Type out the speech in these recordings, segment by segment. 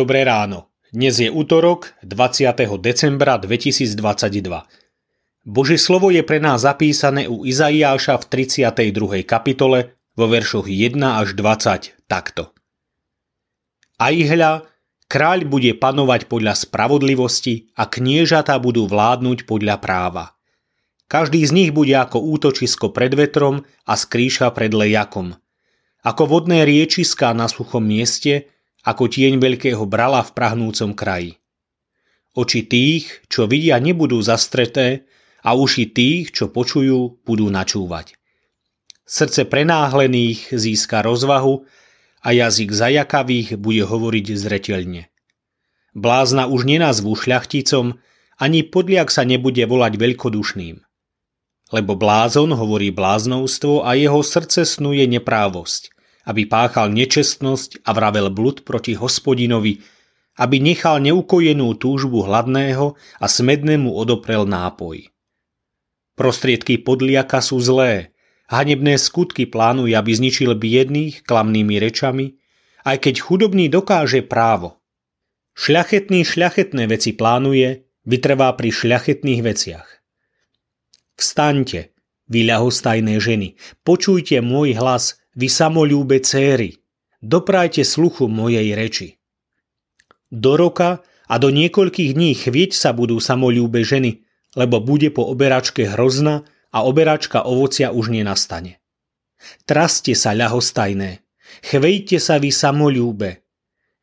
Dobré ráno. Dnes je útorok 20. decembra 2022. Božie slovo je pre nás zapísané u Izaiáša v 32. kapitole vo veršoch 1 až 20 takto. Aj hľa, kráľ bude panovať podľa spravodlivosti a kniežatá budú vládnuť podľa práva. Každý z nich bude ako útočisko pred vetrom a skrýša pred lejakom. Ako vodné riečiska na suchom mieste – ako tieň veľkého brala v prahnúcom kraji. Oči tých, čo vidia, nebudú zastreté a uši tých, čo počujú, budú načúvať. Srdce prenáhlených získa rozvahu a jazyk zajakavých bude hovoriť zretelne. Blázna už nenazvú šľachticom, ani podliak sa nebude volať veľkodušným. Lebo blázon hovorí bláznovstvo a jeho srdce snuje neprávosť – aby páchal nečestnosť a vravel blud proti hospodinovi, aby nechal neukojenú túžbu hladného a smednému odoprel nápoj. Prostriedky podliaka sú zlé, hanebné skutky plánuje, aby zničil biedných klamnými rečami, aj keď chudobný dokáže právo. Šľachetný šľachetné veci plánuje, vytrvá pri šľachetných veciach. Vstaňte, vy ľahostajné ženy, počujte môj hlas, vy samolúbe céry, doprajte sluchu mojej reči. Do roka a do niekoľkých dní chvieť sa budú samolúbe ženy, lebo bude po oberačke hrozna a oberačka ovocia už nenastane. Traste sa, ľahostajné, chvejte sa vy samolúbe,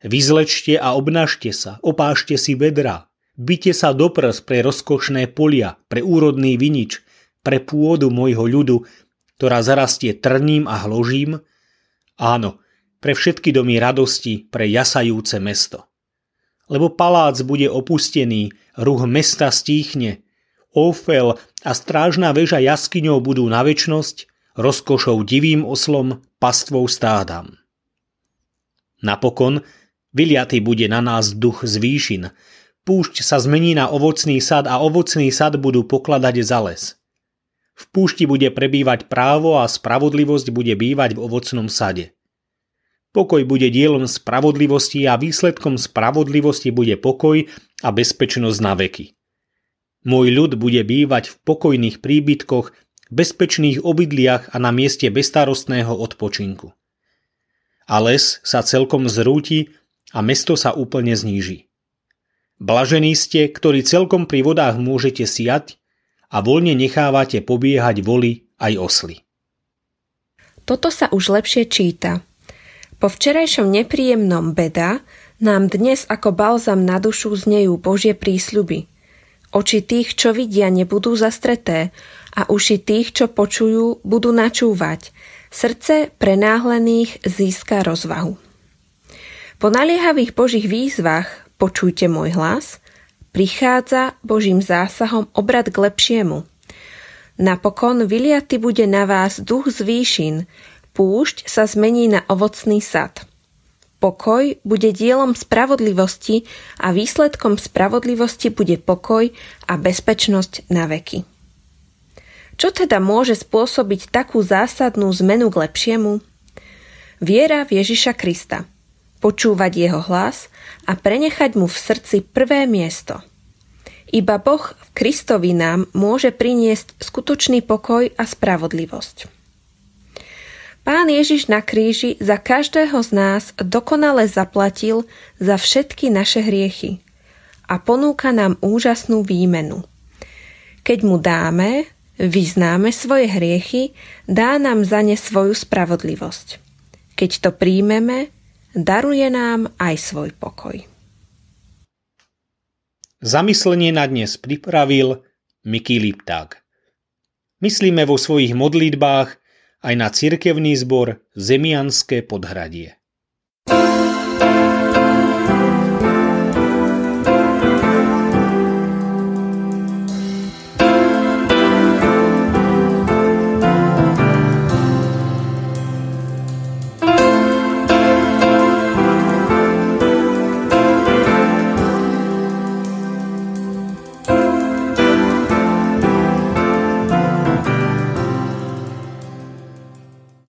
vyzlečte a obnažte sa, opášte si bedra, byte sa do prs pre rozkošné polia, pre úrodný vinič, pre pôdu môjho ľudu, ktorá zarastie trním a hložím, áno, pre všetky domy radosti, pre jasajúce mesto. Lebo palác bude opustený, ruch mesta stíchne, Ofel a strážna väža jaskyňou budú na väčnosť, rozkošou divým oslom, pastvou stádam. Napokon vyliatý bude na nás duch z výšin, púšť sa zmení na ovocný sad a ovocný sad budú pokladať za les. V púšti bude prebývať právo a spravodlivosť bude bývať v ovocnom sade. Pokoj bude dielom spravodlivosti a výsledkom spravodlivosti bude pokoj a bezpečnosť na veky. Môj ľud bude bývať v pokojných príbytkoch, bezpečných obydliach a na mieste bestarostného odpočinku. A les sa celkom zrúti a mesto sa úplne zníži. Blažení ste, ktorí celkom pri vodách môžete siať a voľne nechávate pobiehať voli aj osly. Toto sa už lepšie číta. Po včerajšom nepríjemnom beda nám dnes ako balzam na dušu znejú Božie prísľuby. Oči tých, čo vidia, nebudú zastreté a uši tých, čo počujú, budú načúvať. Srdce prenáhlených získa rozvahu. Po naliehavých Božích výzvach počujte môj hlas – prichádza Božím zásahom obrad k lepšiemu. Napokon vyliaty bude na vás duch z výšin, púšť sa zmení na ovocný sad. Pokoj bude dielom spravodlivosti a výsledkom spravodlivosti bude pokoj a bezpečnosť na veky. Čo teda môže spôsobiť takú zásadnú zmenu k lepšiemu? Viera v Ježiša Krista – počúvať jeho hlas a prenechať mu v srdci prvé miesto. Iba Boh v Kristovi nám môže priniesť skutočný pokoj a spravodlivosť. Pán Ježiš na kríži za každého z nás dokonale zaplatil za všetky naše hriechy a ponúka nám úžasnú výmenu. Keď mu dáme, vyznáme svoje hriechy, dá nám za ne svoju spravodlivosť. Keď to príjmeme, daruje nám aj svoj pokoj. Zamyslenie na dnes pripravil Miky Lipták. Myslíme vo svojich modlitbách aj na cirkevný zbor Zemianské podhradie.